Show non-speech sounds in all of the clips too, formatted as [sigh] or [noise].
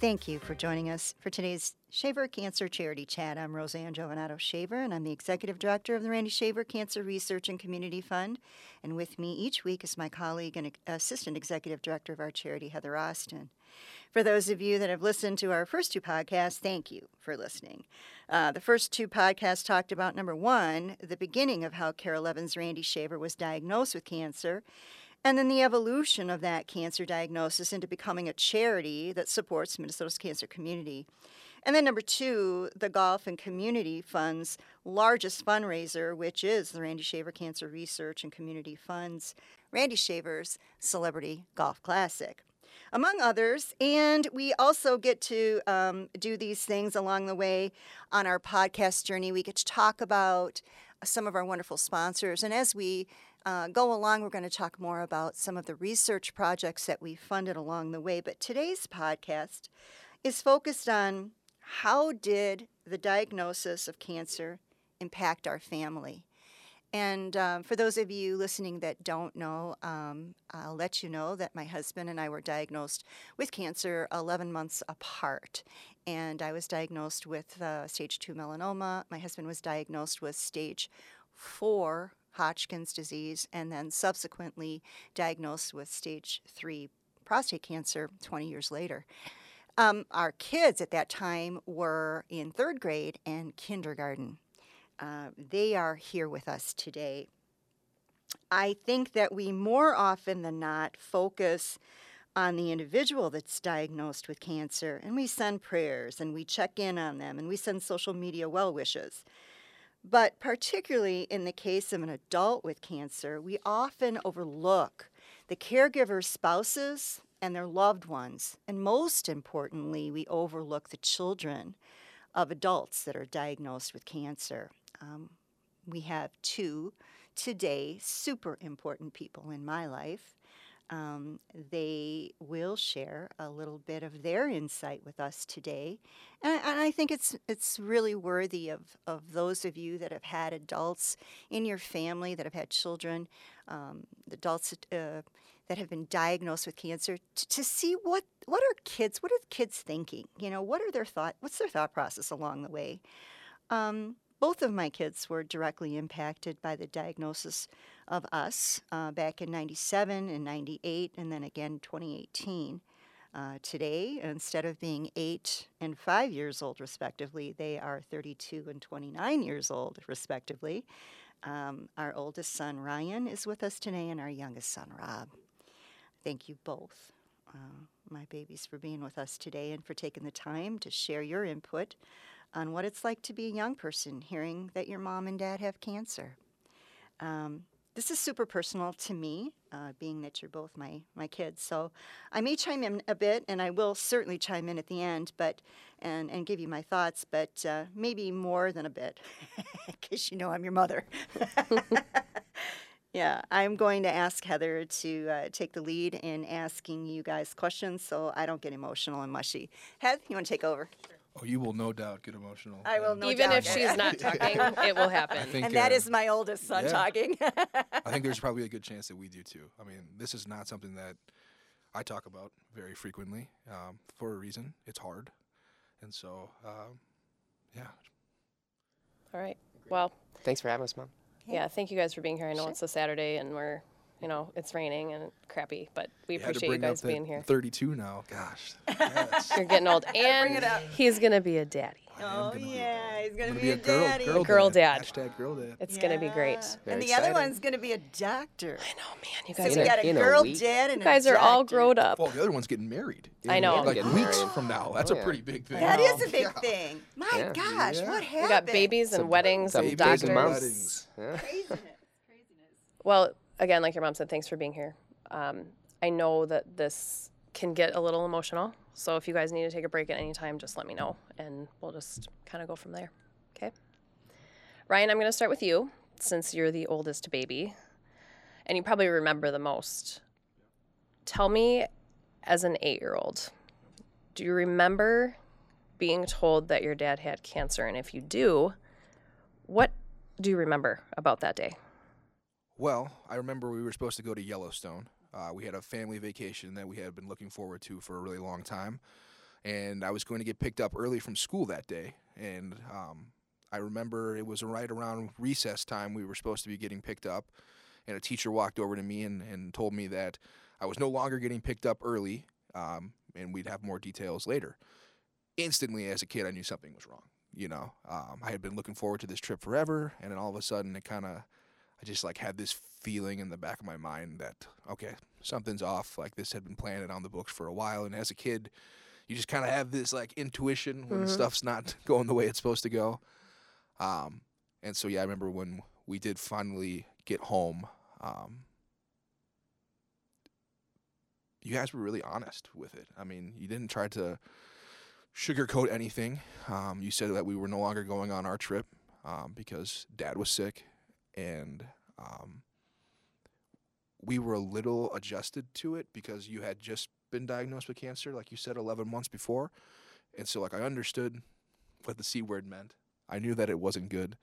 Thank you for joining us for today's Shaver Cancer Charity Chat. I'm Roseanne Giovanato Shaver, and I'm the Executive Director of the Randy Shaver Cancer Research and Community Fund. And with me each week is my colleague and Assistant Executive Director of our charity, Heather Austin. For those of you that have listened to our first two podcasts, thank you for listening. Uh, the first two podcasts talked about number one, the beginning of how KARE 11's Randy Shaver was diagnosed with cancer, and then the evolution of that cancer diagnosis into becoming a charity that supports Minnesota's cancer community. And then number two, the Golf and Community Fund's largest fundraiser, which is the Randy Shaver Cancer Research and Community Fund's Randy Shaver's Celebrity Golf Classic. Among others, and we also get to um, do these things along the way on our podcast journey. We get to talk about some of our wonderful sponsors. And as we uh, go along, we're going to talk more about some of the research projects that we funded along the way. But today's podcast is focused on how did the diagnosis of cancer impact our family? And um, for those of you listening that don't know, um, I'll let you know that my husband and I were diagnosed with cancer 11 months apart. And I was diagnosed with uh, stage 2 melanoma. My husband was diagnosed with stage 4 Hodgkin's disease, and then subsequently diagnosed with stage three prostate cancer 20 years later. Um, our kids at that time were in third grade and kindergarten. Uh, they are here with us today. I think that we more often than not focus on the individual that's diagnosed with cancer and we send prayers and we check in on them and we send social media well wishes. But particularly in the case of an adult with cancer, we often overlook the caregiver's spouses and their loved ones. And most importantly, we overlook the children of adults that are diagnosed with cancer. Um, we have two today super important people in my life um, they will share a little bit of their insight with us today, and, and, I think it's it's really worthy of, of those of you that have had adults in your family that have had children, um, adults uh, that have been diagnosed with cancer, to, to see what what are kids what are kids thinking? You know, what are their thought what's their thought process along the way? Um, both of my kids were directly impacted by the diagnosis of us uh, back in 97 and 98, and then again 2018. Uh, today, instead of being eight and five years old, respectively, they are 32 and 29 years old, respectively. Um, our oldest son, Ryan, is with us today, and our youngest son, Rob. Thank you both, uh, my babies, for being with us today and for taking the time to share your input on what it's like to be a young person hearing that your mom and dad have cancer. Um, this is super personal to me, uh, being that you're both my, my kids. So I may chime in a bit, and I will certainly chime in at the end, but and, and give you my thoughts, but uh, maybe more than a bit, [laughs] because you know I'm your mother. [laughs] yeah, I'm going to ask Heather to uh, take the lead in asking you guys questions, so I don't get emotional and mushy. Heath, you want to take over? Sure. Oh, you will no doubt get emotional. I will no doubt. Even doubt. if she's not talking, it will [laughs] happen. Think, and that uh, is my oldest son yeah. talking. [laughs] I think there's probably a good chance that we do too. I mean, this is not something that I talk about very frequently um, for a reason. It's hard. And so, um, yeah. All right. Well, thanks for having us, Mom. Yeah, thank you guys for being here. I know sure. it's a Saturday and we're you know, it's raining and crappy, but we you appreciate you guys being here. 32 now. Gosh. Yes. [laughs] You're getting old. And he's going to be a daddy. Oh, yeah. He's going to be a, girl, daddy. Girl, girl dad. Hashtag girl dad. It's yeah. going to be great. Very and the exciting. other one's going to be a doctor. I know, man. You guys so we got a girl a dad and You guys are all grown up. Well, the other one's getting married. I know. Like weeks married. from now. That's oh, yeah. a pretty big thing. That is a oh, big yeah. thing. My yeah. gosh, what happened? We got babies and weddings and doctors. And Craziness. Craziness. Well, again, like your mom said, thanks for being here. Um, I know that this can get a little emotional. So if you guys need to take a break at any time, just let me know and we'll just kind of go from there. Okay. Ryan, I'm going to start with you since you're the oldest baby and you probably remember the most. Tell me, as an eight year old, do you remember being told that your dad had cancer? And if you do, what do you remember about that day? Well, I remember we were supposed to go to Yellowstone. Uh, we had a family vacation that we had been looking forward to for a really long time. and I was going to get picked up early from school that day. And um, I remember it was right around recess time we were supposed to be getting picked up, and a teacher walked over to me and, and told me that I was no longer getting picked up early, um, and we'd have more details later. Instantly, as a kid, I knew something was wrong. You know, um, I had been looking forward to this trip forever, and then all of a sudden, it kind of, I just like had this feeling in the back of my mind that okay, something's off. Like this had been planted on the books for a while, and as a kid, you just kind of have this like intuition when Mhm. stuff's not [laughs] going the way it's supposed to go. Um, and so yeah, I remember when we did finally get home. Um, you guys were really honest with it. I mean, you didn't try to sugarcoat anything. Um, you said that we were no longer going on our trip um, because Dad was sick, and um, we were a little adjusted to it because you had just been diagnosed with cancer, like you said, 11 months before, and so like I understood what the c word meant. I knew that it wasn't good.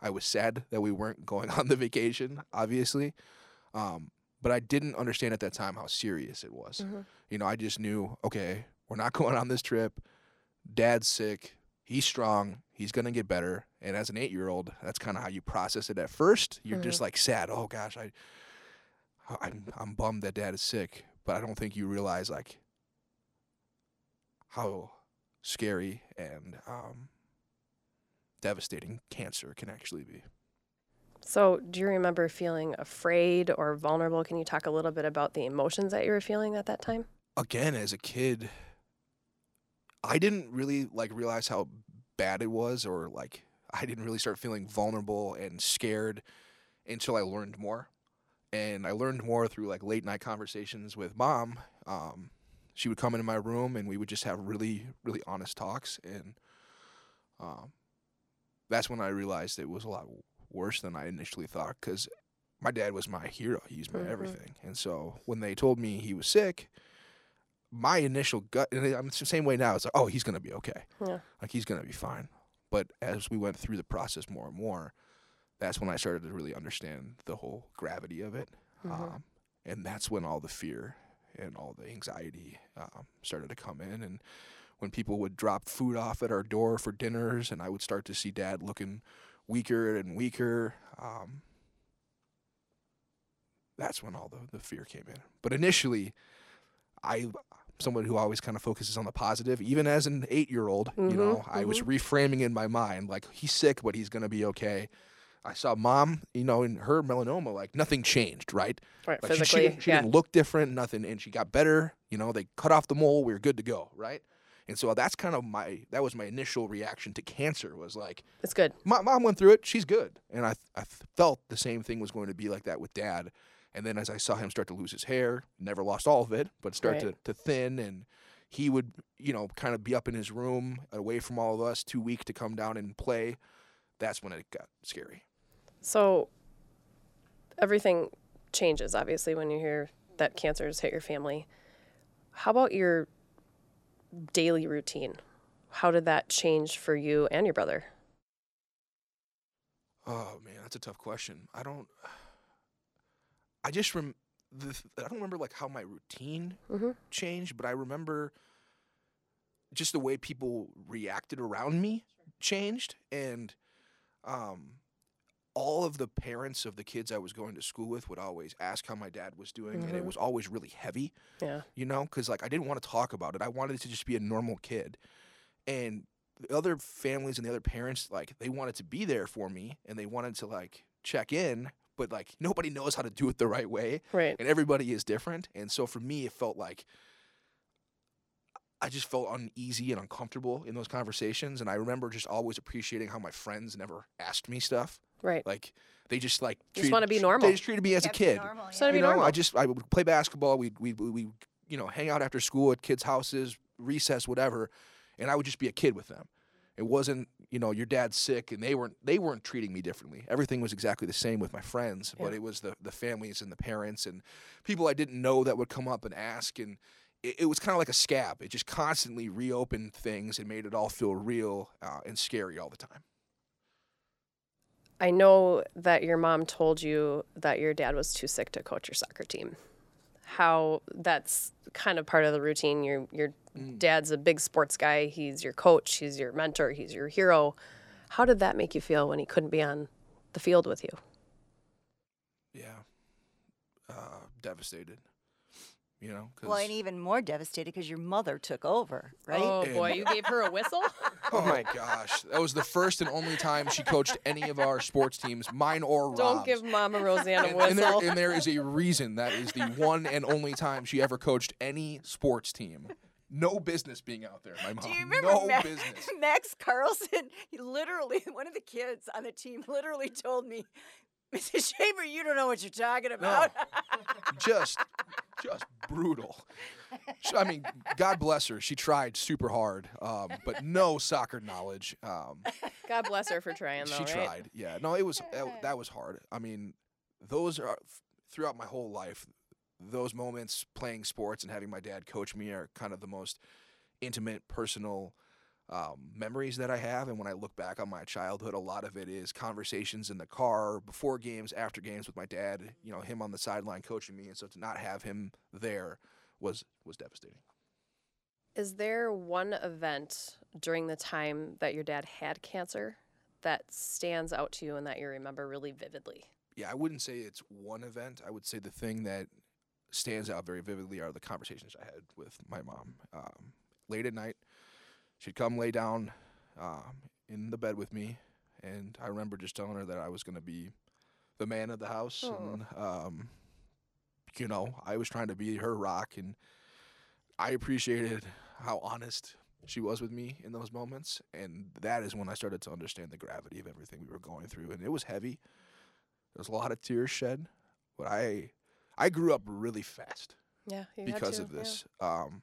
I was sad that we weren't going [laughs] on the vacation, obviously. Um, but I didn't understand at that time how serious it was. Mhm. You know, I just knew, okay, we're not [laughs] going on this trip. Dad's sick. He's strong. He's going to get better. And as an eight year old, that's kind of how you process it at first. You're just like sad. Oh, gosh, I, I'm, I'm bummed that dad is sick. But I don't think you realize, like, how scary and um, devastating cancer can actually be. So, do you remember feeling afraid or vulnerable? Can you talk a little bit about the emotions that you were feeling at that time? again as a kid i didn't really like realize how bad it was or like i didn't really start feeling vulnerable and scared until i learned more. And i learned more through like late night conversations with mom. Um, she would come into my room and we would just have really really honest talks and um, that's when i realized it was a lot worse than i initially thought because my dad was my hero. He's my Mhm. everything. And so when they told me he was sick my initial gut, and I'm the same way now. It's like, oh, he's gonna be okay. Yeah. Like he's gonna be fine. But as we went through the process more and more, that's when I started to really understand the whole gravity of it, Mhm. um, and that's when all the fear and all the anxiety um, started to come in. And when people would drop food off at our door for dinners, and I would start to see Dad looking weaker and weaker. Um, that's when all the, the fear came in. But initially, I someone who always kind of focuses on the positive, even as an eight year old, you know, Mhm, I was reframing in my mind, like he's sick, but he's gonna be okay. I saw mom, you know, in her melanoma, like nothing changed, right? Right, Like she- she, physically. didn't, she yeah. didn't look different, nothing, and she got better. You know, they cut off the mole, we were good to go, right? And so that's kind of my that was my initial reaction to cancer was like, It's good. my mom went through it, she's good, and I I felt the same thing was going to be like that with dad. And then as I saw him start to lose his hair, never lost all of it, but start Right. to, to thin, and he would, you know, kind of be up in his room away from all of us, too weak to come down and play. That's when it got scary. So, everything changes, obviously, when you hear that cancer has hit your family. How about your daily routine? How did that change for you and your brother? Oh man, that's a tough question. I don't. I just rem. The, I don't remember like how my routine Mhm. changed, but I remember just the way people reacted around me changed, and um, all of the parents of the kids I was going to school with would always ask how my dad was doing, and it Mhm. was always really heavy Yeah. you know because like i didn't want to talk about it i wanted to just be a normal kid and the other families and the other parents like they wanted to be there for me and they wanted to like check in but like nobody knows how to do it the right way Right. and everybody is different and so for me it felt like i just felt uneasy and uncomfortable in those conversations and i remember just always appreciating how my friends never asked me stuff Right. like they just like Just wanna be normal. they just treated me as a Kept it kid normal, Just wanna be you know, normal. I just I would play basketball. We we we you know hang out after school at kids' houses, recess, whatever, and I would just be a kid with them. It wasn't you know your dad's sick and they weren't they weren't treating me differently. Everything was exactly the same with my friends, but it was the the families and the parents and people I didn't know that would come up and ask and. It, it was kind of like a scab. It just constantly reopened things and made it all feel real uh, and scary all the time. I know that your mom told you that your dad was too sick to coach your soccer team. How that's kind of part of the routine. Your your Mm. dad's a big sports guy. He's your coach. He's your mentor. He's your hero. How did that make you feel when he couldn't be on the field with you? Yeah. Uh, devastated. You know, cause, Well, and even more devastated because your mother took over, right? Oh And- boy, you gave her a whistle. [laughs] oh my gosh, that was the first and only time she coached any of our sports teams, mine or Rob's. Don't give Mama Roseanne a and, and there, whistle. and there is a reason that is the one and only time she ever coached any sports team. No business being out there, my mom. Do you remember no Ma- business. [laughs] Max Carlson? He literally, [laughs] one of the kids on the team literally told me, [laughs] Mrs. Shaver, you don't know what you're talking about. No. [laughs] just just brutal. She- I mean, God bless her. She tried super hard, um, but no soccer knowledge. Um, God bless her for trying, though. she right? tried. Yeah, no, it was that, that was hard. I mean, those are throughout my whole life. Those moments playing sports and having my dad coach me are kind of the most intimate, personal um, memories that I have. And when I look back on my childhood, a lot of it is conversations in the car before games, after games with my dad. You know, him on the sideline coaching me, and so to not have him there was was devastating. Is there one event during the time that your dad had cancer that stands out to you and that you remember really vividly? yeah, I wouldn't say it's one event. I would say the thing that stands out very vividly are the conversations I had with my mom. Um, late at night, she'd come lay down um, in the bed with me, and I remember just telling her that I was going to be the man of the house, and um, you know, I was trying to be her rock, and I appreciated how honest she was with me in those moments, and that is when I started to understand the gravity of everything we were going through, and it was heavy. There was a lot of tears shed, but I I grew up really fast Yeah, because of yeah. this. Um,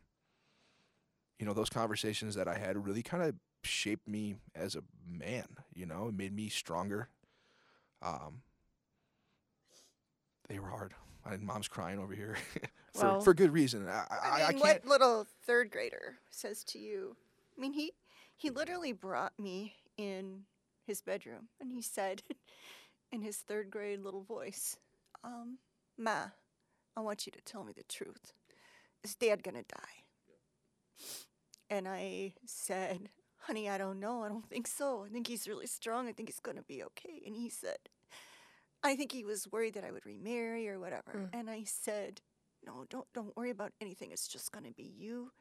you know, those conversations that I had really kind of shaped me as a man. You know, it made me stronger. Um, they were hard. My mom's crying over here [laughs] for Well- for good reason. I I, I, I mean, can't. what little third grader says to you? I mean, he he literally brought me in his bedroom and he said, [laughs] in his third grade little voice, um, "Ma, I want you to tell me the truth. Is Dad gonna die?" And I said, "Honey, I don't know. I don't think so. I think he's really strong. I think he's gonna be okay." And he said, "I think he was worried that I would remarry or whatever." Mm. And I said, no, don't don't worry about anything. It's just gonna be you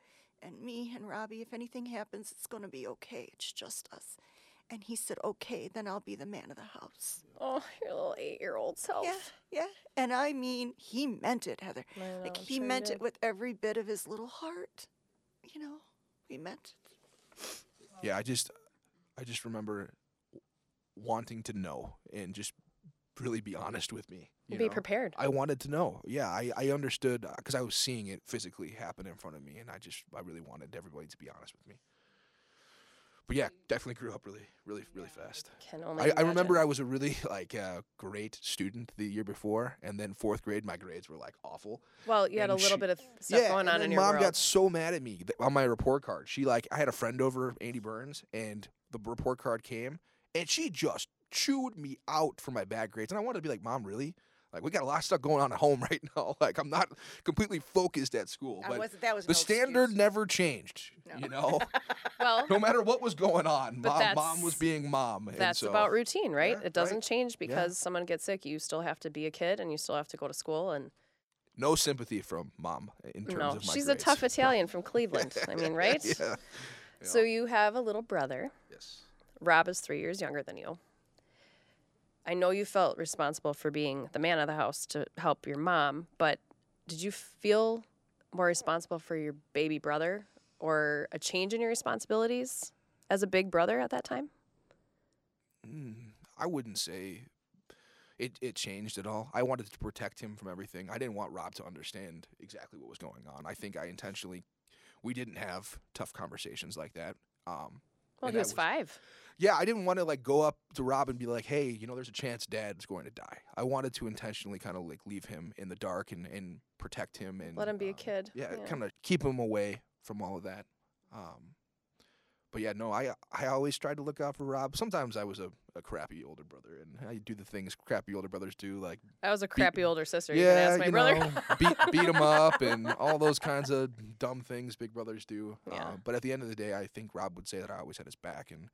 and me and Robbie. If anything happens, it's gonna be okay. It's just us. And he said, Okay, then I'll be the man of the house. Oh, your little eight-year-old self. Yeah, yeah. And I mean, he meant it, Heather. Know, like he sure meant did. it with every bit of his little heart. You know, he meant it. yeah, I just I just remember wanting to know and just really be honest with me. You Be know? prepared. I wanted to know. Yeah, I, I understood uh, because I was seeing it physically happen in front of me, and I just I really wanted everybody to be honest with me. But yeah, definitely grew up really, really, really fast. Can only. I, I remember I was a really [laughs] like uh, great student the year before, and then fourth grade my grades were like awful. Well, you had a little she- bit of stuff yeah, going on in your mom world. got so mad at me on my report card. She like I had a friend over, Andy Burns, and the report card came, and she just chewed me out for my bad grades. And I wanted to be like, Mom, really? Like we got a lot of stuff going on at home [laughs] right now. Like I'm not completely focused at school, I but wasn't- that was the no standard excuse. never changed. No. You know, [laughs] well, no matter what was going on, mom, mom was being mom. that's so- about routine, right? Yeah, it doesn't right. change because someone gets sick. You still have to be a kid, and you still have to go to school. And no sympathy from mom in terms no, of my she's grades. a tough [laughs] Italian from Cleveland. I mean, right? yeah. So you have a little brother. Yes. Rob is three years younger than you. I know you felt responsible for being the man of the house to help your mom, but did you feel more responsible for your baby brother or a change in your responsibilities as a big brother at that time? Mm, I wouldn't say it, it changed at all. I wanted to protect him from everything. I didn't want Rob to understand exactly what was going on. I think I intentionally, we didn't have tough conversations like that. Um, Well, he was was- five. Yeah, I didn't want to like go up to Rob and be like, "Hey, you know, there's a chance Dad's going to die." I wanted to intentionally kind of like leave him in the dark and, and protect him and Let him be a um, kid. Yeah, kind of keep him away from all of that. Um, but yeah, no, I I always tried to look out for Rob. Sometimes I was a, a crappy older brother, and I do the things crappy older brothers do, like I was a crappy older sister. you yeah, ask my you brother. know, beat beat him up and all those kinds of dumb things big brothers do. Yeah. Uh, but at the end of the day, I think Rob would say that I always had his back and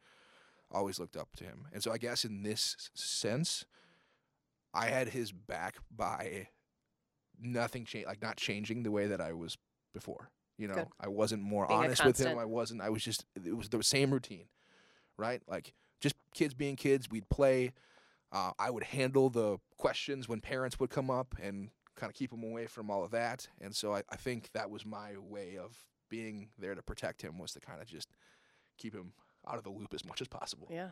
always looked up to him. And so I guess in this sense, I had his back by nothing change, like not changing the way that I was before. You know, Good. I wasn't more Being honest with him. I wasn't. I was just. It was the same routine, right? Like just kids being kids. We'd play. Uh, I would handle the questions when parents would come up and kind of keep them away from all of that. And so I, I think that was my way of being there to protect him was to kind of just keep him out of the loop as much as possible. Yeah.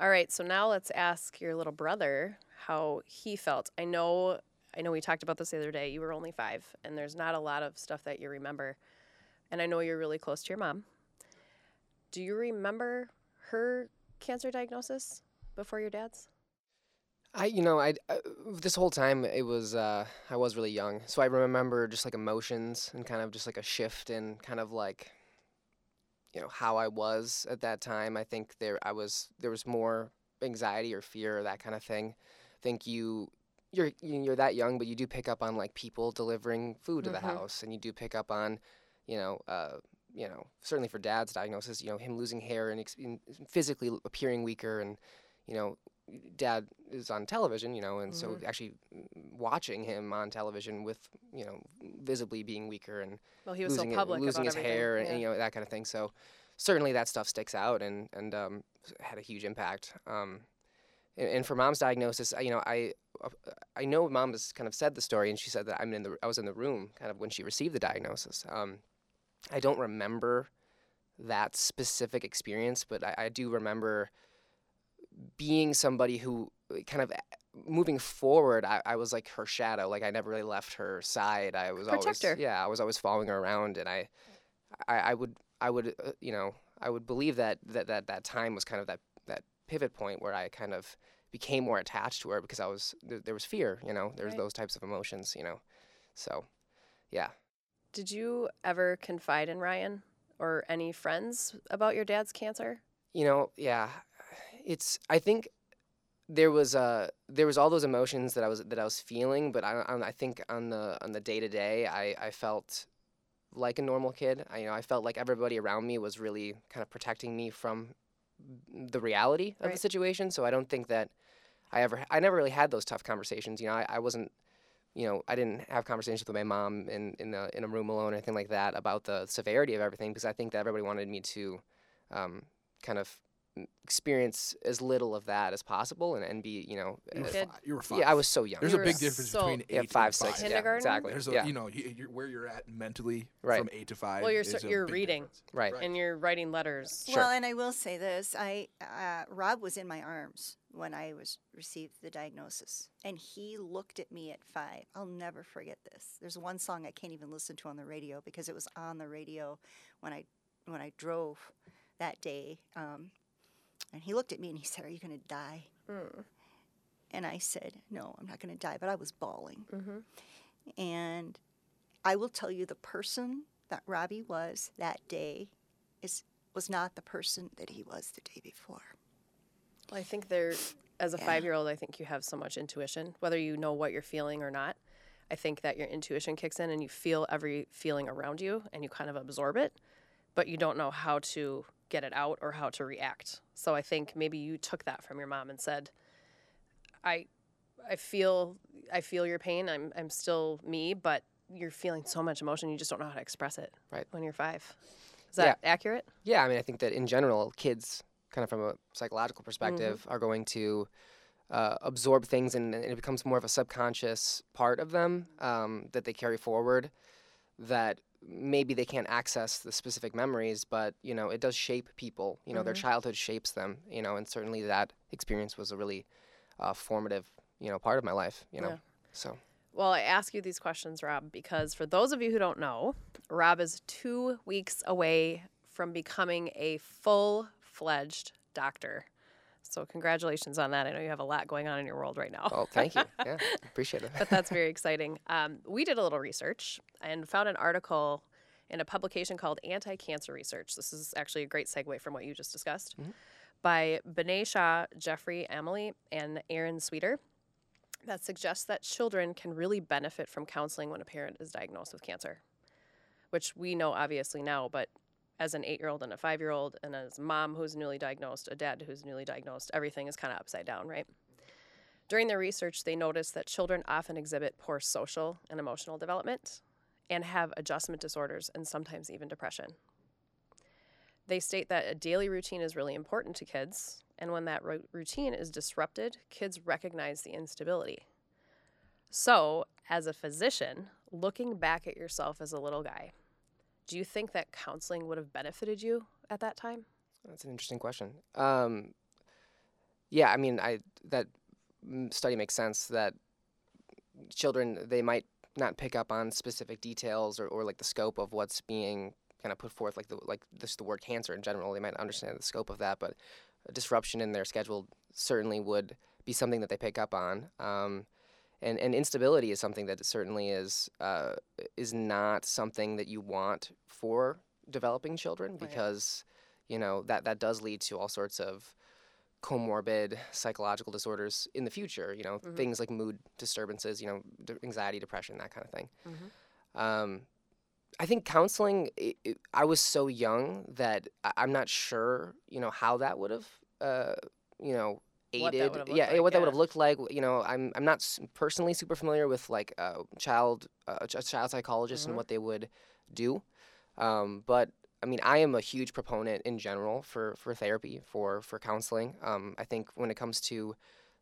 All right, so now let's ask your little brother how he felt. I know I know we talked about this the other day. You were only 5 and there's not a lot of stuff that you remember. And I know you're really close to your mom. Do you remember her cancer diagnosis before your dad's? I, you know, I uh, this whole time it was uh, I was really young, so I remember just like emotions and kind of just like a shift in kind of like, you know, how I was at that time. I think there I was there was more anxiety or fear or that kind of thing. I think you you're you- you're that young, but you do pick up on like people delivering food to Mhm. the house, and you do pick up on, you know, uh, you know, certainly for dad's diagnosis, you know, him losing hair and ex- physically appearing weaker, and you know, dad is on television, you know, and so actually mm, watching him on television with, you know, visibly being weaker and Well, he was losing so it- public losing his everything. hair yeah. and you know that kind of thing. So certainly that stuff sticks out and and um, had a huge impact. Um, and, and for mom's diagnosis, I- you know, I uh, I know mom has kind of said the story, and she said that I'm in the I was in the room kind of when she received the diagnosis. Um, I don't remember that specific experience, but I, I do remember being somebody who uh, kind of moving forward. I, I was like her shadow. Like I never really left her side. I was always yeah. I was always following her around, and I I, I would I would uh, you know I would believe that, that that that time was kind of that that pivot point where I kind of became more attached to her because I was there, there was fear you know there's Right. those types of emotions you know so yeah Did you ever confide in Ryan or any friends about your dad's cancer? you know yeah it's I think there was uh there was all those emotions that I was that I was feeling but I I, I think on the on the day to day I I felt like a normal kid. I you know I felt like everybody around me was really kind of protecting me from the reality of Right. the situation. So I don't think that I ever I never really had those tough conversations. You know I, I wasn't you know I didn't have conversations with my mom in in a in a room alone or anything like that about the severity of everything because I think that everybody wanted me to um, kind of experience as little of that as possible and, and be you know You were, uh, fi- you were five. yeah I was so young There's You a big difference so- between eight yeah five and six five. yeah Kindergarten? exactly There's a, yeah you know, you, you're, where you're at mentally Right. from eight to five. Well, you're is cer- you're big reading. difference. right Right. And you're writing letters. Sure. Well, and I will say this: I uh, Rob was in my arms when I was received the diagnosis, and he looked at me at five. I'll never forget this. There's one song I can't even listen to on the radio because it was on the radio when I when I drove that day. Um, and he looked at me and he said, "Are you going to die?" Mm. And I said, "No, I'm not going to die," but I was bawling. Mhm. And I will tell you, the person that Robbie was that day is was not the person that he was the day before. Well, I think there, as a Yeah. five year old, I think you have so much intuition, whether you know what you're feeling or not. I think that your intuition kicks in and you feel every feeling around you and you kind of absorb it, but you don't know how to get it out or how to react. So I think maybe you took that from your mom and said, I I feel I feel your pain. I'm I'm still me, but you're feeling so much emotion you just don't know how to express it Right. when you're five. Is that accurate? Yeah, I mean, I think that in general, kids, kind of from a psychological perspective, are going to uh, absorb things, and, and it becomes more of a subconscious part of them um, that they carry forward. That maybe they can't access the specific memories, but you know, it does shape people. You know, their childhood shapes them. You know, and certainly that experience was a really uh, formative, you know, part of my life. You know, Yeah. so Well, I ask you these questions, Rob, because for those of you who don't know, Rob is two weeks away from becoming a full fledged doctor. So, congratulations on that. I know you have a lot going on in your world right now. well, thank you. [laughs] Yeah, appreciate it. but that's very [laughs] exciting. Um, we did a little research and found an article in a publication called Anticancer Research. This is actually a great segue from what you just discussed Mhm. by Benet Shaw, Jeffrey Amelie, and Aaron Sweeter that suggests that children can really benefit from counseling when a parent is diagnosed with cancer, which we know obviously now, but as an eight year old and a five year old, and as a mom who's newly diagnosed, a dad who's newly diagnosed, everything is kind of upside down, right? During their research, they noticed that children often exhibit poor social and emotional development and have adjustment disorders and sometimes even depression. They state that a daily routine is really important to kids, and when that ro- routine is disrupted, kids recognize the instability. So, as a physician, looking back at yourself as a little guy, do you think that counseling would have benefited you at that time? That's an interesting question. Um, yeah, I mean, I that study makes sense that children they might not pick up on specific details or, or like the scope of what's being kind of put forth, like the like just the word cancer in general. They might understand the scope of that, but a disruption in their schedule certainly would be something that they pick up on. Um, and, and instability is something that certainly is uh, is not something that you want for developing children Right. because you know that that does lead to all sorts of comorbid psychological disorders in the future you know Mhm. things like mood disturbances you know d- anxiety depression that kind of thing um, i think counseling i i I was so young that I, i'm not sure you know how that would have uh, you know aided yeah like, what that would have looked like you know i'm i'm not personally super familiar with like uh, child uh, a child psychologist Mhm. and what they would do um, but I mean, I am a huge proponent in general for, for therapy, for for counseling. Um, I think when it comes to,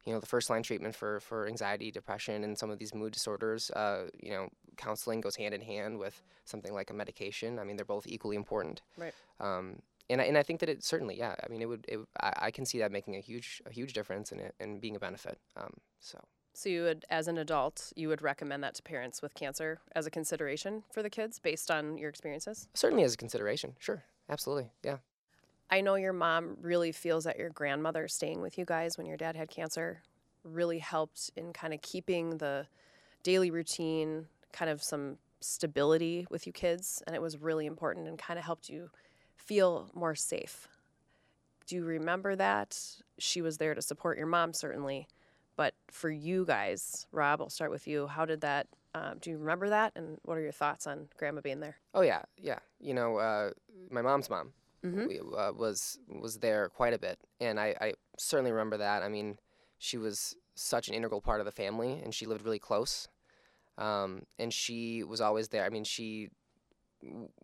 you know, the first line treatment for, for anxiety, depression, and some of these mood disorders, uh, you know, counseling goes hand in hand with something like a medication. I mean, they're both equally important. Right. Um, and I, and I think that it certainly, yeah. I mean, it would. It, I, I can see that making a huge a huge difference in it and being a benefit. Um, so. So you would, as an adult, you would recommend that to parents with cancer as a consideration for the kids based on your experiences? Certainly as a consideration, sure, absolutely, yeah. I know your mom really feels that your grandmother staying with you guys when your dad had cancer really helped in kind of keeping the daily routine, kind of some stability with you kids, and it was really important and kind of helped you feel more safe. Do you remember that? She was there to support your mom, certainly, but for you guys, Rob, I'll start with you. How did that? Um, do you remember that? And what are your thoughts on Grandma being there? Oh yeah, yeah. You know, uh, my mom's mom Mhm. we- uh, was was there quite a bit, and I, I certainly remember that. I mean, she was such an integral part of the family, and she lived really close, um, and she was always there. I mean, she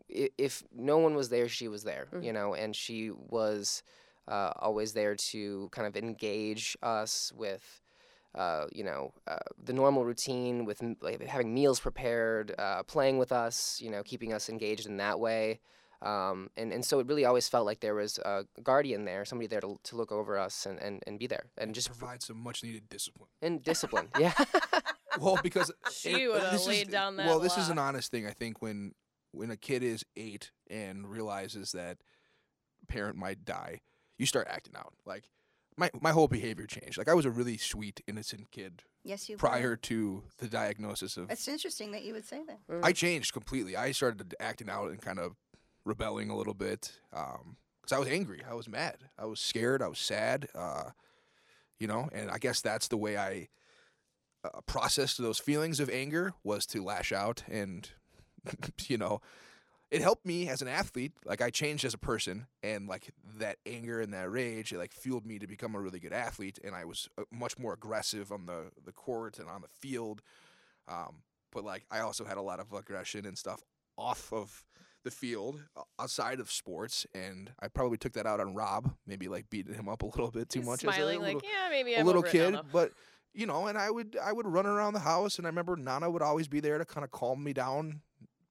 if no one was there, she was there. Mhm. You know, and she was uh, always there to kind of engage us with. Uh, you know, uh, the normal routine with like, having meals prepared, uh, playing with us, you know, keeping us engaged in that way. Um, and, and so it really always felt like there was a guardian there, somebody there to, to look over us and, and, and be there and just provide some much needed discipline. and [laughs] discipline. yeah. Well, because She uh, would've this is- laid down that Well, this is an honest thing. I think when when a kid is eight and realizes that parent might die, you start acting out. Like my my whole behavior changed. Like I was a really sweet, innocent kid Yes, you were. prior to the diagnosis of. It's interesting that you would say that. I changed completely. I started acting out and kind of rebelling a little bit because I was angry. I was mad. I was scared. I was sad. Uh, you know, and I guess that's the way I uh, processed those feelings of anger was to lash out and [laughs] you know it helped me as an athlete like i changed as a person and like that anger and that rage it like fueled me to become a really good athlete and i was uh, much more aggressive on the the court and on the field. Um, but like i also had a lot of aggression and stuff off of the field outside of sports and i probably took that out on rob maybe like beating him up a little bit too He's much as a smiling little- like, yeah, maybe a I'm little kid, now, but you know, and I would I would run around the house, and I remember Nana would always be there to kind of calm me down,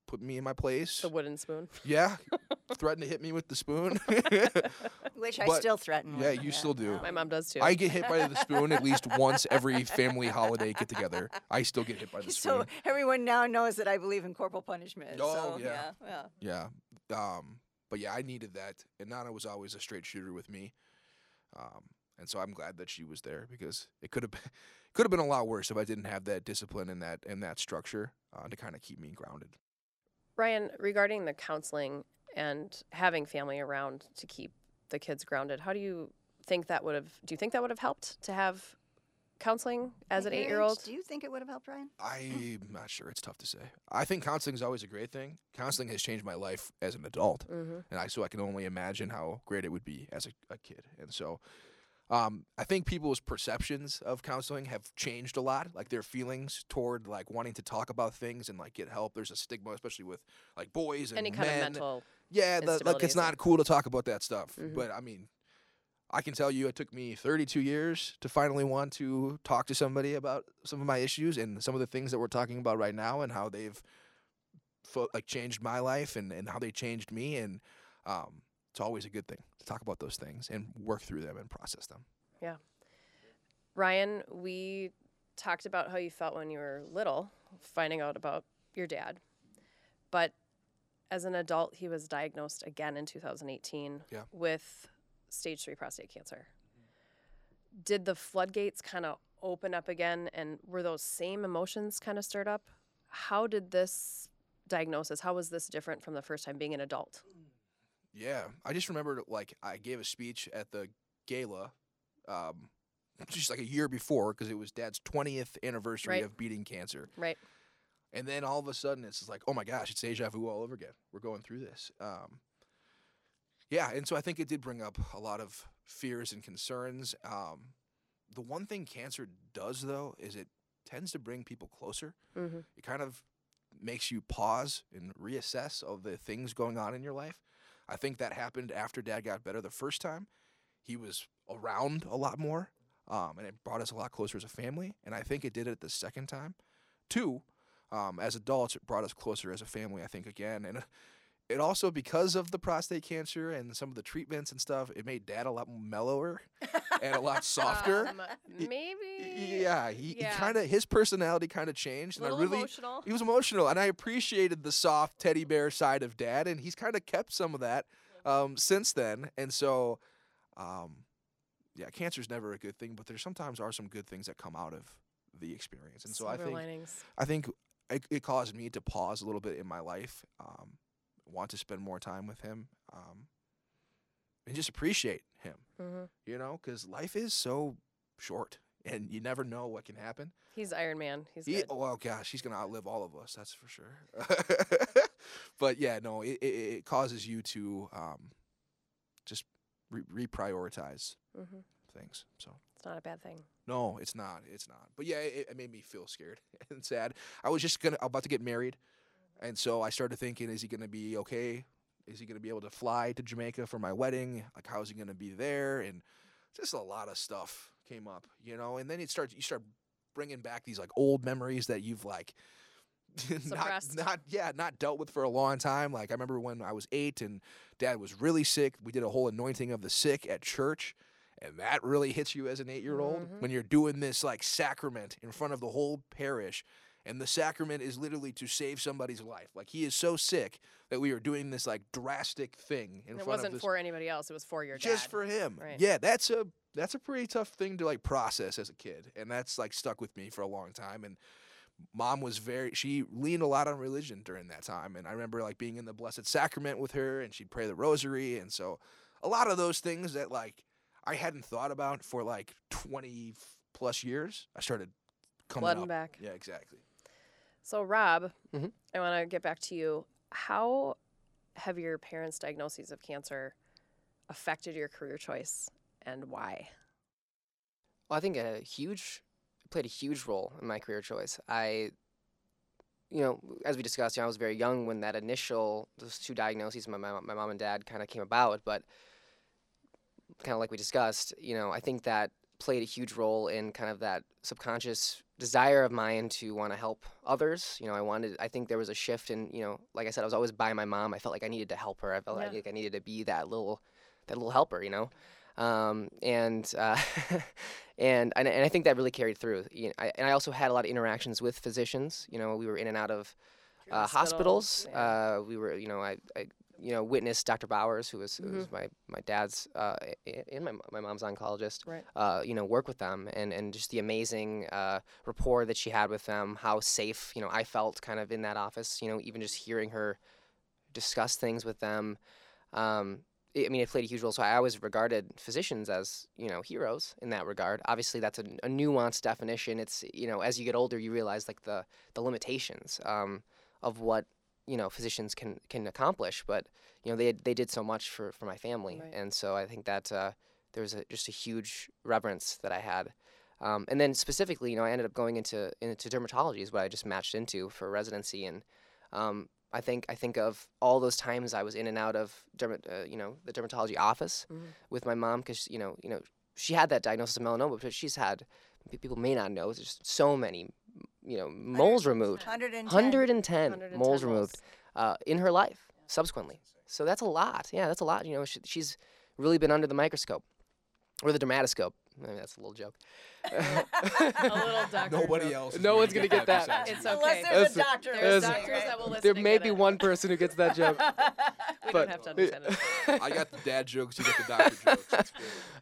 put me in my place. The wooden spoon. yeah, [laughs] threaten to hit me with the spoon. [laughs] Which I But- still threaten. yeah, with, you still do. My mom does too. I get hit by the spoon at least once every family holiday get together. I still get hit by the [laughs] spoon. So everyone now knows that I believe in corporal punishment. Oh, so, yeah. yeah, yeah. Yeah, um, but yeah, I needed that, and Nana was always a straight shooter with me. Um, and so I'm glad that she was there because it could have been, could have been a lot worse if I didn't have that discipline and that and that structure uh, to kind of keep me grounded. Ryan, regarding the counseling and having family around to keep the kids grounded, how do you think that would have? Do you think that would have helped to have counseling as At an eight-year-old? Do you think it would have helped, Ryan? I'm not sure. It's tough to say. I think counseling is always a great thing. Counseling has changed my life as an adult, Mm-hmm. and I so I can only imagine how great it would be as a, a kid. And so, um, I think people's perceptions of counseling have changed a lot. Like their feelings toward like wanting to talk about things and like get help. There's a stigma, especially with like boys and Any kind men. of mental. Yeah, the, like it's not cool to talk about that stuff. Mhm. But I mean, I can tell you, it took me 32 years to finally want to talk to somebody about some of my issues and some of the things that we're talking about right now and how they've fo- like changed my life and, and how they changed me. And um, it's always a good thing to talk about those things and work through them and process them. Yeah. Ryan, we talked about how you felt when you were little, finding out about your dad. But as an adult, he was diagnosed again in 2018 Yeah. with stage three prostate cancer. Did the floodgates kind of open up again, and were those same emotions kind of stirred up? How did this diagnosis, how was this different from the first time being an adult? Yeah, I just remembered like I gave a speech at the gala, um, [laughs] just like a year before because it was Dad's twentieth anniversary Right. of beating cancer, Right. and then all of a sudden it's just like, oh my gosh, it's deja vu all over again. We're going through this. Um, yeah, and so I think it did bring up a lot of fears and concerns. Um, the one thing cancer does though is it tends to bring people closer. Mm-hmm. It kind of makes you pause and reassess of the things going on in your life. I think that happened after Dad got better the first time. He was around a lot more, um, and it brought us a lot closer as a family. And I think it did it the second time. Two, um, as adults, it brought us closer as a family. I think again, and it also because of the prostate cancer and some of the treatments and stuff, it made Dad a lot mellower and a lot [laughs] softer. Um, maybe. yeah, he, yeah. he kind of his personality kind of changed, and I really emotional. he was emotional, and I appreciated the soft teddy bear side of dad, and he's kind of kept some of that um, since then. And so, um, yeah, cancer's never a good thing, but there sometimes are some good things that come out of the experience. And so I think linings. I think it, it caused me to pause a little bit in my life, um, want to spend more time with him, um, and just appreciate him. hmm You know, because life is so short, and you never know what can happen. He's Iron Man. He's He, good. oh gosh, he's gonna outlive all of us. That's for sure. [laughs] but yeah, no, it, it, it causes you to um, just re- reprioritize hmm things. So It's not a bad thing. no, it's not. It's not. But yeah, it, it made me feel scared [laughs] and sad. I was just gonna about to get married, and so I started thinking, is he gonna be okay? Is he gonna be able to fly to Jamaica for my wedding? Like, how is he gonna be there? And just a lot of stuff came up, you know. And then it starts. You start bringing back these like old memories that you've like [laughs] not not yeah not dealt with for a long time. Like I remember when I was eight and Dad was really sick. We did a whole anointing of the sick at church. And that really hits you as an eight year old Mhm. when you're doing this like sacrament in front of the whole parish. And the sacrament is literally to save somebody's life. Like he is so sick that we are doing this like drastic thing in And it front wasn't of this for anybody else. It was for your dad. just dad. for him. Right. Yeah, that's a that's a pretty tough thing to like process as a kid, and that's like stuck with me for a long time. And mom was very she leaned a lot on religion during that time, and I remember like being in the Blessed Sacrament with her, and she'd pray the Rosary, and so a lot of those things that like I hadn't thought about for like twenty plus years, I started coming up. back. Yeah, exactly. So, Rob, Mm-hmm. Mhm. I want to get back to you. How have your parents' diagnoses of cancer affected your career choice and why? Well, I think a huge played a huge role in my career choice. I, you know, as we discussed, you know, I was very young when that initial those two diagnoses, my my, my mom and dad, kind of came about. But kind of like we discussed, you know, I think that played a huge role in kind of that subconscious desire of mine to want to help others. You know, I wanted. I think there was a shift in, you know, like I said, I was always by my mom. I felt like I needed to help her. I felt Yeah. like I needed to be that little, that little helper. You know. Um, and, uh, [laughs] and and and I think that really carried through. You know, I, and I also had a lot of interactions with physicians. You know, we were in and out of uh, hospitals. yeah. Uh, we were, you know, I, I you know, witnessed Dr. Bowers, who was, who Mm-hmm. was my my dad's uh, and my my mom's oncologist. Right. Uh, you know, work with them, and and just the amazing uh, rapport that she had with them. How safe, you know, I felt kind of in that office. You know, even just hearing her discuss things with them. Um, I I mean, it played a huge role. So I always regarded physicians as, you know, heroes in that regard. Obviously, that's a, a nuanced definition. It's, you know, as you get older, you realize like the the limitations um, of what you know physicians can can accomplish. But you know, they they did so much for for my family, Right. and so I think that uh, there's a, just a huge reverence that I had. Um, and then specifically, you know, I ended up going into into dermatology is what I just matched into for residency, and um, I think I think of all those times I was in and out of derma- uh, you know the dermatology office Mhm. with my mom because you know you know she had that diagnosis of melanoma, but she's had people may not know there's so many you know moles removed, 110. 110, 110 moles removed uh, in her life subsequently. So that's a lot. Yeah, that's a lot. You know, she, she's really been under the microscope or the dermatoscope. I mean, that's a little joke. [laughs] A little [laughs] doctor. Nobody joke. else. No one's gonna get that. It's okay. Unless there's a doctor There's Listen, doctors that will listen. there may be it. one person who gets that joke. [laughs] We but- don't have to understand it. I got the dad jokes. You get the doctor jokes.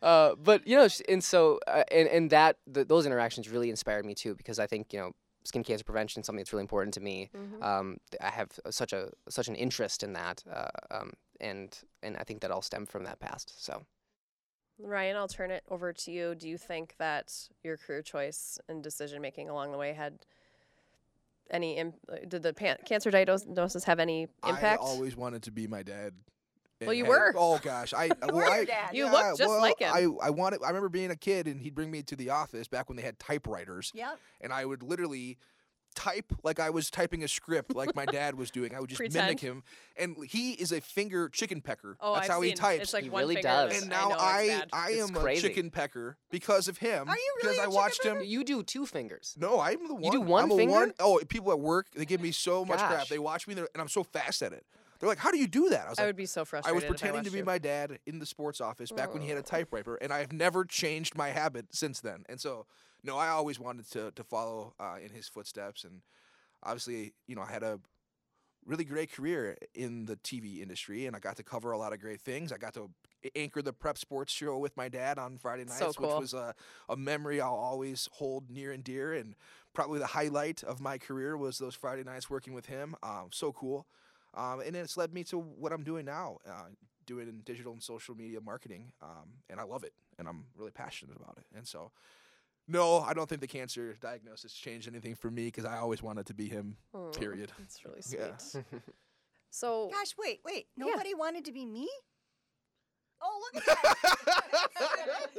Uh, but you know, and so uh, and and that th- those interactions really inspired me too because I think you know skin cancer prevention is something that's really important to me. Mhm. Um, I have such a such an interest in that, uh, um, and and I think that all stemmed from that past. So Ryan, I'll turn it over to you. Do you think that your career choice and decision making along the way had any? Im- uh, did the pan- cancer diagnosis have any impact? I always wanted to be my dad. Well, you had- were. Oh gosh, I [laughs] well, I- dad. You yeah, look just well, like him. I I wanted. I remember being a kid, and he'd bring me to the office back when they had typewriters, Yep. and I would literally type like I was typing a script, like my [laughs] dad was doing. I would just mimic him, and he is a finger chicken pecker. oh, That's I've how he seen. types. It's like He one really finger does. and now I, know, I it's. I, It's am crazy. a chicken pecker because of him. Are you really Because a I chicken watched him. you do two fingers. No, I'm the one. You do one I'm a finger? One, oh, people at work they give me so much crap. They watch me, and I'm so fast at it. They're like, "How do you do that?" I was I like, would be so frustrated. I was pretending to be you. my dad in the sports office back when he had a Oh. typewriter, and I have never changed my habit since then. And so, no, I always wanted to to follow uh, in his footsteps, and obviously, you know, I had a really great career in the TV industry, and I got to cover a lot of great things. I got to anchor the prep sports show with my dad on Friday nights, So which was a, a memory I'll always hold near and dear. And probably the highlight of my career was those Friday nights working with him. Um, so cool. Um, and it's led me to what I'm doing now, uh, doing digital and social media marketing. Um, and I love it, and I'm really passionate about it. And so, no, I don't think the cancer diagnosis changed anything for me because I always wanted to be him. Oh, period. That's really [laughs] sweet. Yeah. [laughs] So Gosh, wait, wait. Yeah. Nobody wanted to be me? [laughs] Oh, look at that.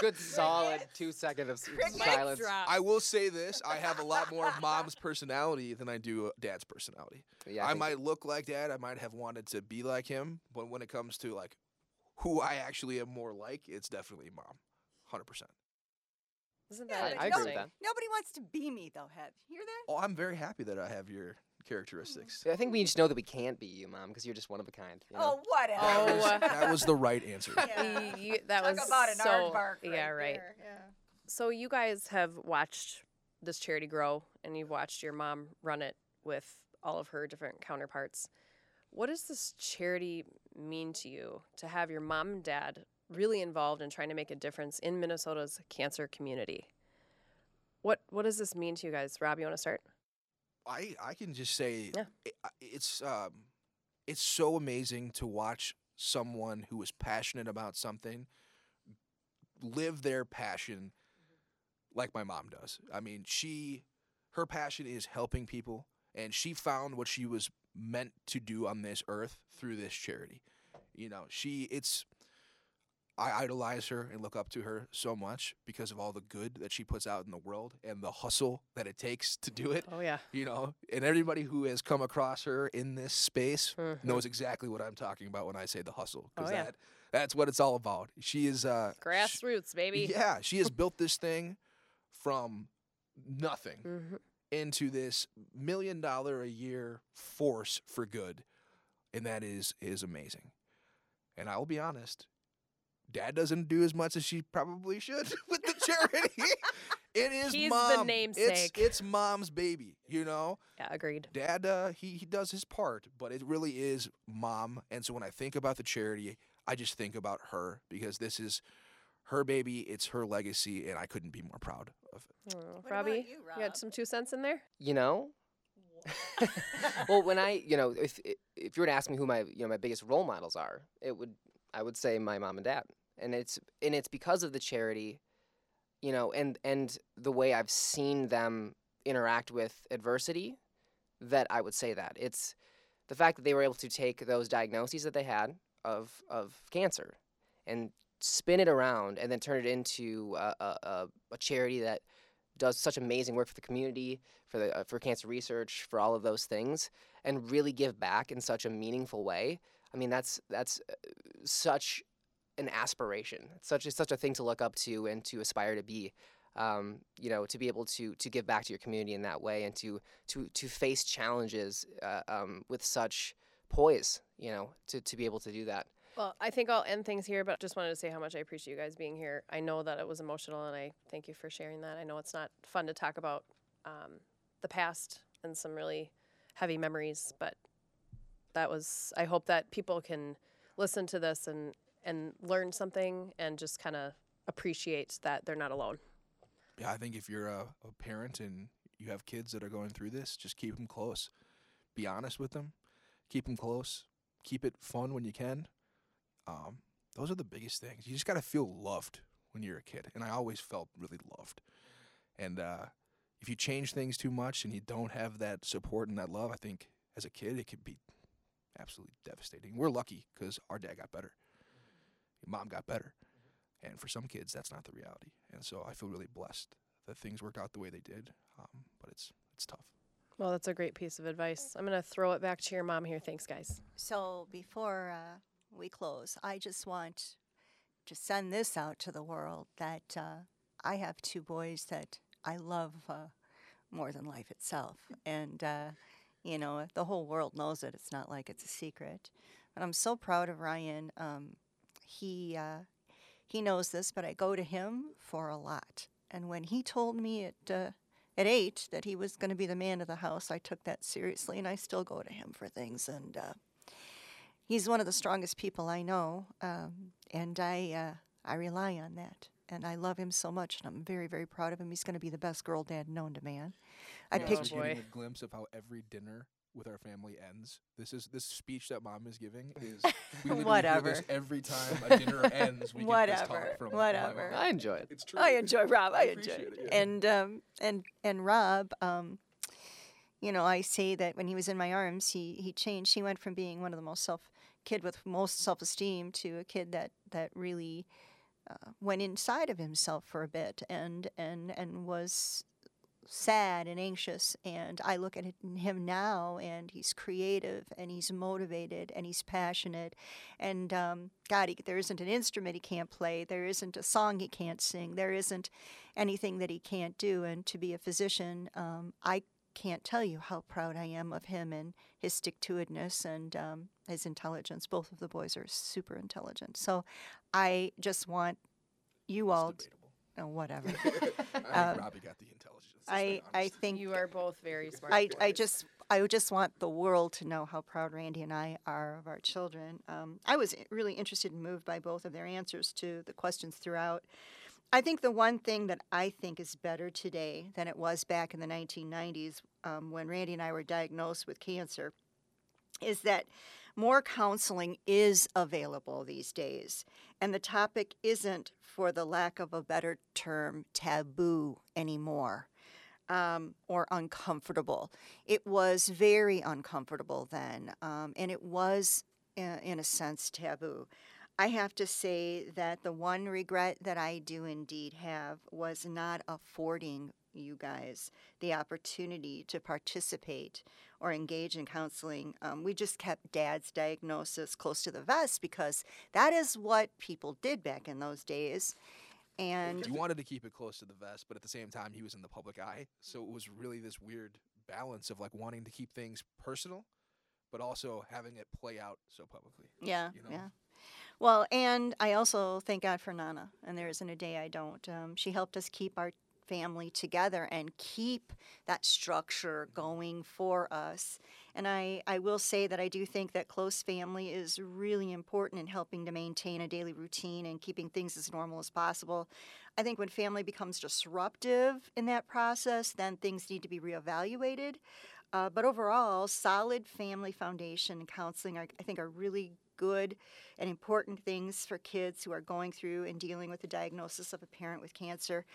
Good [laughs] solid two seconds of s- silence. I will say this: I have a lot more of [laughs] mom's personality than I do dad's personality. Yeah, I, think- might look like dad. I might have wanted to be like him, but when it comes to like who I actually am more like, it's definitely mom, hundred percent. Isn't that but I agree with interesting? that. Nobody wants to be me, though, Head. Hear that? Oh, I'm very happy that I have your characteristics. I think we just know that we can't be you, mom, because you're just one of a kind. You oh, know? Oh, whatever. Oh, That was, that was the right answer. [laughs] Yeah. You- that Talk was about an so aardvark yeah right. there, Yeah. So you guys have watched this charity grow, and you've watched your mom run it with all of her different counterparts. What does this charity mean to you to have your mom and dad really involved in trying to make a difference in Minnesota's cancer community? What What does this mean to you guys? Rob, you want to start? I I can just say Yeah. i- I- it's um it's so amazing to watch someone who is passionate about something live their passion like my mom does. I mean, she her passion is helping people and she found what she was meant to do on this earth through this charity. You know, she it's I idolize her and look up to her so much because of all the good that she puts out in the world and the hustle that it takes to do it Oh yeah, you know and everybody who has come across her in this space Mhm. knows exactly what i'm talking about when i say the hustle Oh, because yeah. that that's what it's all about she is uh grassroots baby. yeah she has [laughs] built this thing from nothing hmm into this million dollar a year force for good and that is is amazing and i will be honest Dad doesn't do as much as she probably should [laughs] with the charity. it is He's mom. It's, namesake. it's mom's baby, you know? Yeah, agreed. Dad, uh, he, he does his part, but it really is mom. And so when I think about the charity, I just think about her because this is her baby, it's her legacy, and I couldn't be more proud of it. Oh, Robbie, you, had some two cents in there. You know. [laughs] well, when I, you know, if if you were to ask me who my, you know, my biggest role models are, it would, I would say my mom and dad, and it's and it's because of the charity, you know, and and the way I've seen them interact with adversity, that I would say that it's the fact that they were able to take those diagnoses that they had of of cancer, and spin it around and then turn it into a, a, a, charity that does such amazing work for the community, for the uh, for cancer research, for all of those things, and really give back in such a meaningful way. I mean, that's that's uh, such an aspiration. It's such it's such a thing to look up to and to aspire to be. Um, you know, to be able to to give back to your community in that way, and to to to face challenges uh, um, with such poise. You know, to to be able to do that. Well, I think I'll end things here, but just wanted to say how much I appreciate you guys being here. I know that it was emotional, and I thank you for sharing that. I know it's not fun to talk about um, the past and some really heavy memories, but that was. I hope that people can listen to this and and learn something and just kind of appreciate that they're not alone. Yeah, I think if you're a, a parent and you have kids that are going through this, just keep them close. Be honest with them. Keep them close. Keep it fun when you can. Um, those are the biggest things. You just got to feel loved when you're a kid, and I always felt really loved. And uh, if you change things too much and you don't have that support and that love, I think as a kid it could be absolutely devastating. We're lucky because our dad got better, mom got better, and for some kids that's not the reality. And so I feel really blessed that things worked out the way they did. Um, but it's it's tough. Well, that's a great piece of advice. I'm going to throw it back to your mom here. Thanks, guys. So before uh, we close, I just want to send this out to the world that uh, I have two boys that I love uh, more than life itself. And, uh, you know, the whole world knows it. It's not like it's a secret. But I'm so proud of Ryan. Um, he, uh, he knows this, but I go to him for a lot. And when he told me at, uh, at eight that he was going to be the man of the house, I took that seriously, and I still go to him for things. And uh, he's one of the strongest people I know, um, and I uh, I rely on that. And I love him so much, and I'm very, very proud of him. He's going to be the best girl dad known to man. I You Oh, picked are a glimpse of how every dinner with our family ends. This is this speech that mom is giving is [laughs] we literally Whatever. hear this every time a [laughs] dinner ends. We get this Whatever, talk from whatever. my mom. I enjoy it. It's true. I enjoy Rob. I, I enjoy it. it, yeah. And um, and and Rob, um, you know, I say that when he was in my arms, he he changed. He went from being one of the most self kid with most self esteem to a kid that that really uh, went inside of himself for a bit and and and was sad and anxious and i look at him now and he's creative and he's motivated and he's passionate and um, god he, there isn't an instrument he can't play there isn't a song he can't sing there isn't anything that he can't do and to be a physician um, i can't tell you how proud i am of him and his stick-to-itness and um, his intelligence. Both of the boys are super intelligent. So i just want you all t- oh, whatever. [laughs] I think Robbie got the intelligence. I, I think You are both very smart. I, I just I just want the world to know how proud Randy and I are of our children. Um, I was really interested and moved by both of their answers to the questions throughout. I think the one thing that I think is better today than it was back in the 1990s um, when Randy and I were diagnosed with cancer is that more counseling is available these days. And the topic isn't, for the lack of a better term, taboo anymore um, or uncomfortable. It was very uncomfortable then, um, and it was, in a sense, taboo. I have to say that the one regret that I do indeed have was not affording you guys the opportunity to participate or engage in counseling. Um, we just kept dad's diagnosis close to the vest because that is what people did back in those days. And you wanted to keep it close to the vest, but at the same time, he was in the public eye. So it was really this weird balance of like wanting to keep things personal, but also having it play out so publicly. Yeah, you know? yeah. Well, and I also thank God for Nana, and there isn't a day I don't. Um, she helped us keep our family together and keep that structure going for us. And I, I will say that I do think that close family is really important in helping to maintain a daily routine and keeping things as normal as possible. I think when family becomes disruptive in that process, then things need to be reevaluated. Uh, but overall, solid family foundation and counseling, are, I think, are really good and important things for kids who are going through and dealing with the diagnosis of a parent with cancer.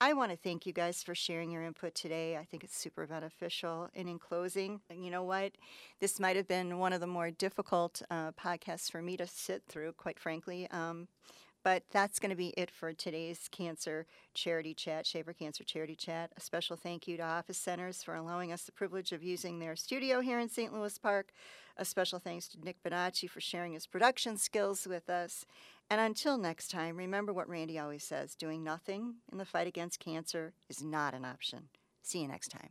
I want to thank you guys for sharing your input today. I think it's super beneficial. And in closing, you know what? This might have been one of the more difficult uh, podcasts for me to sit through, quite frankly. Um, but that's going to be it for today's Cancer Charity Chat, Shaver Cancer Charity Chat. A special thank you to Office Centers for allowing us the privilege of using their studio here in St. Louis Park. A special thanks to Nick Bonacci for sharing his production skills with us. And until next time, remember what Randy always says doing nothing in the fight against cancer is not an option. See you next time.